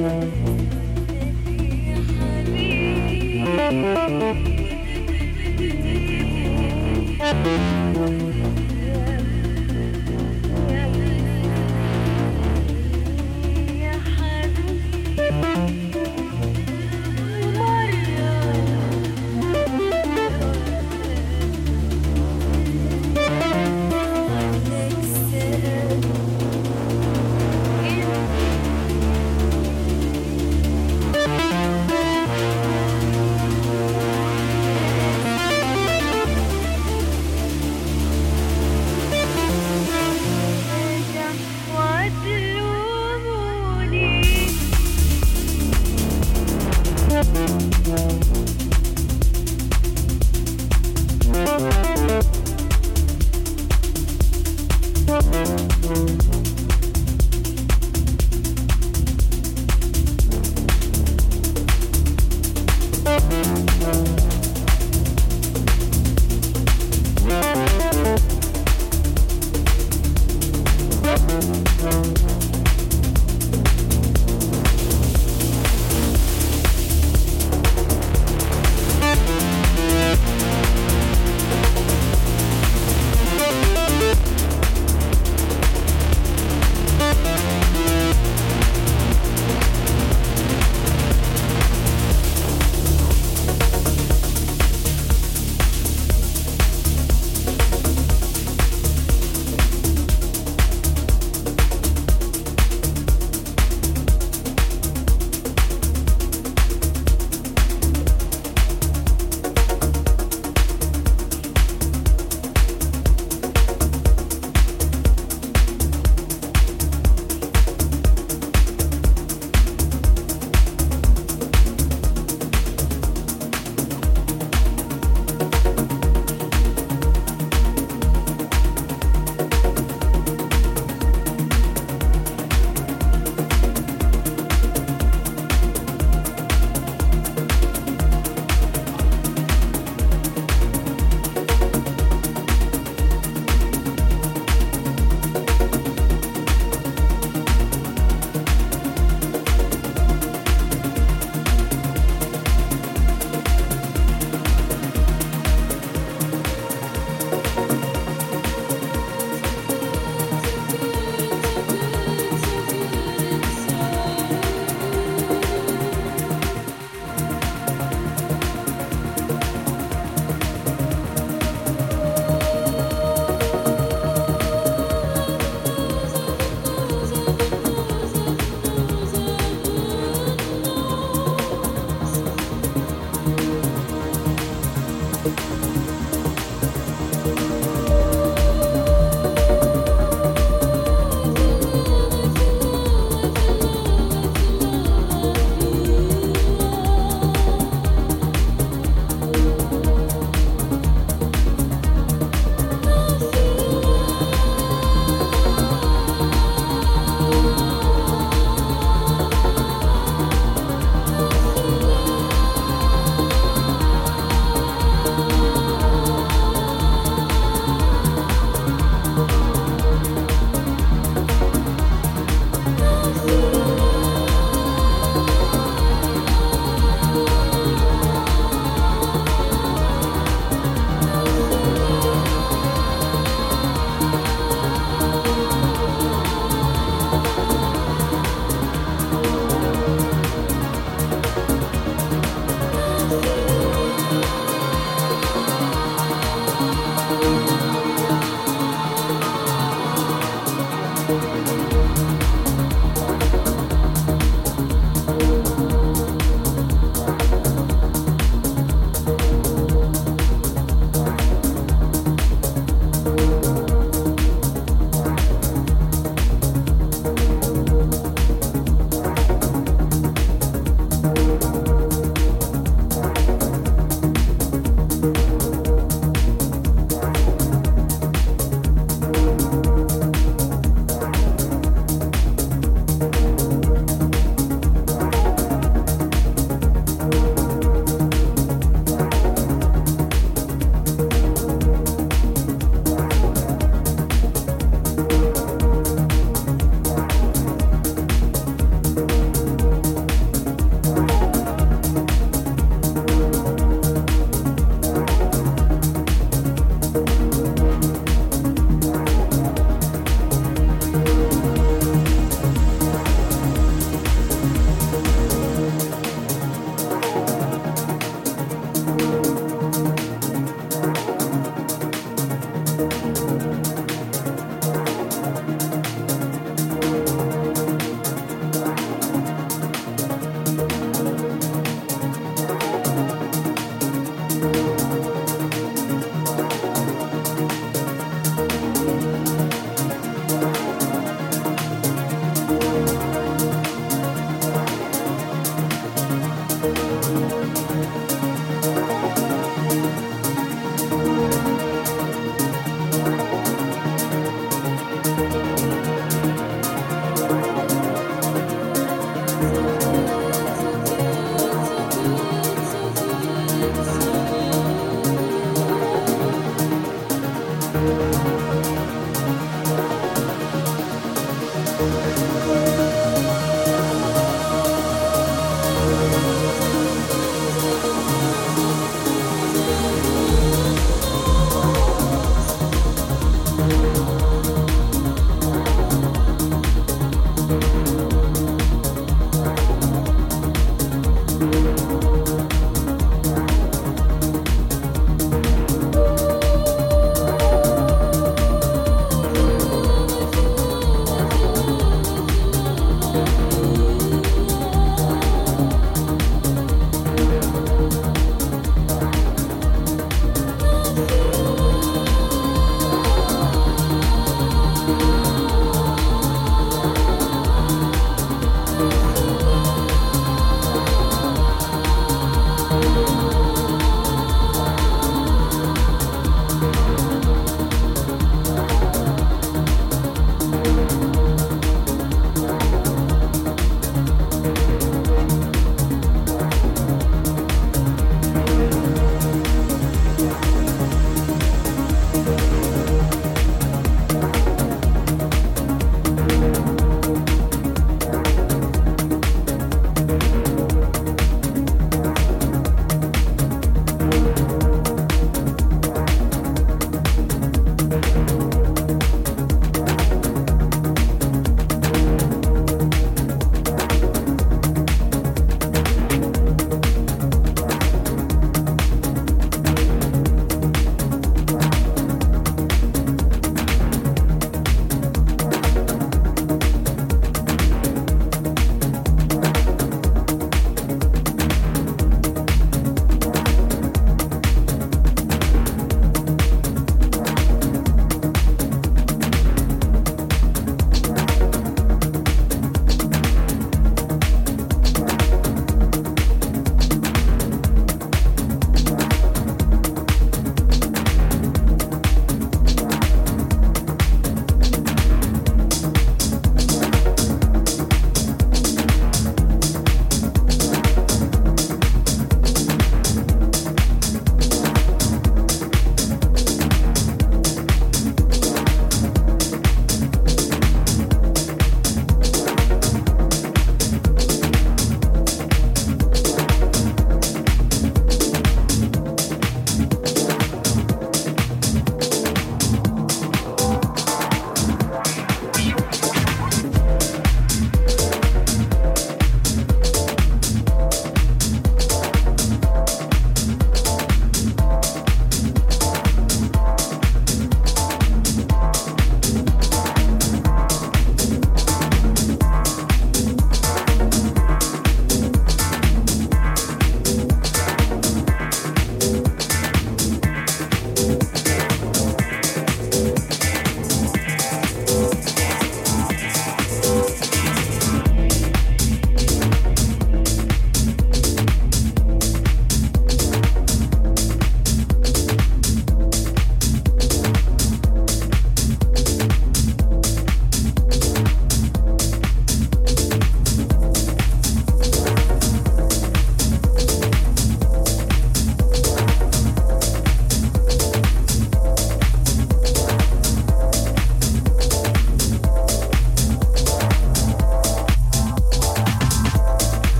day.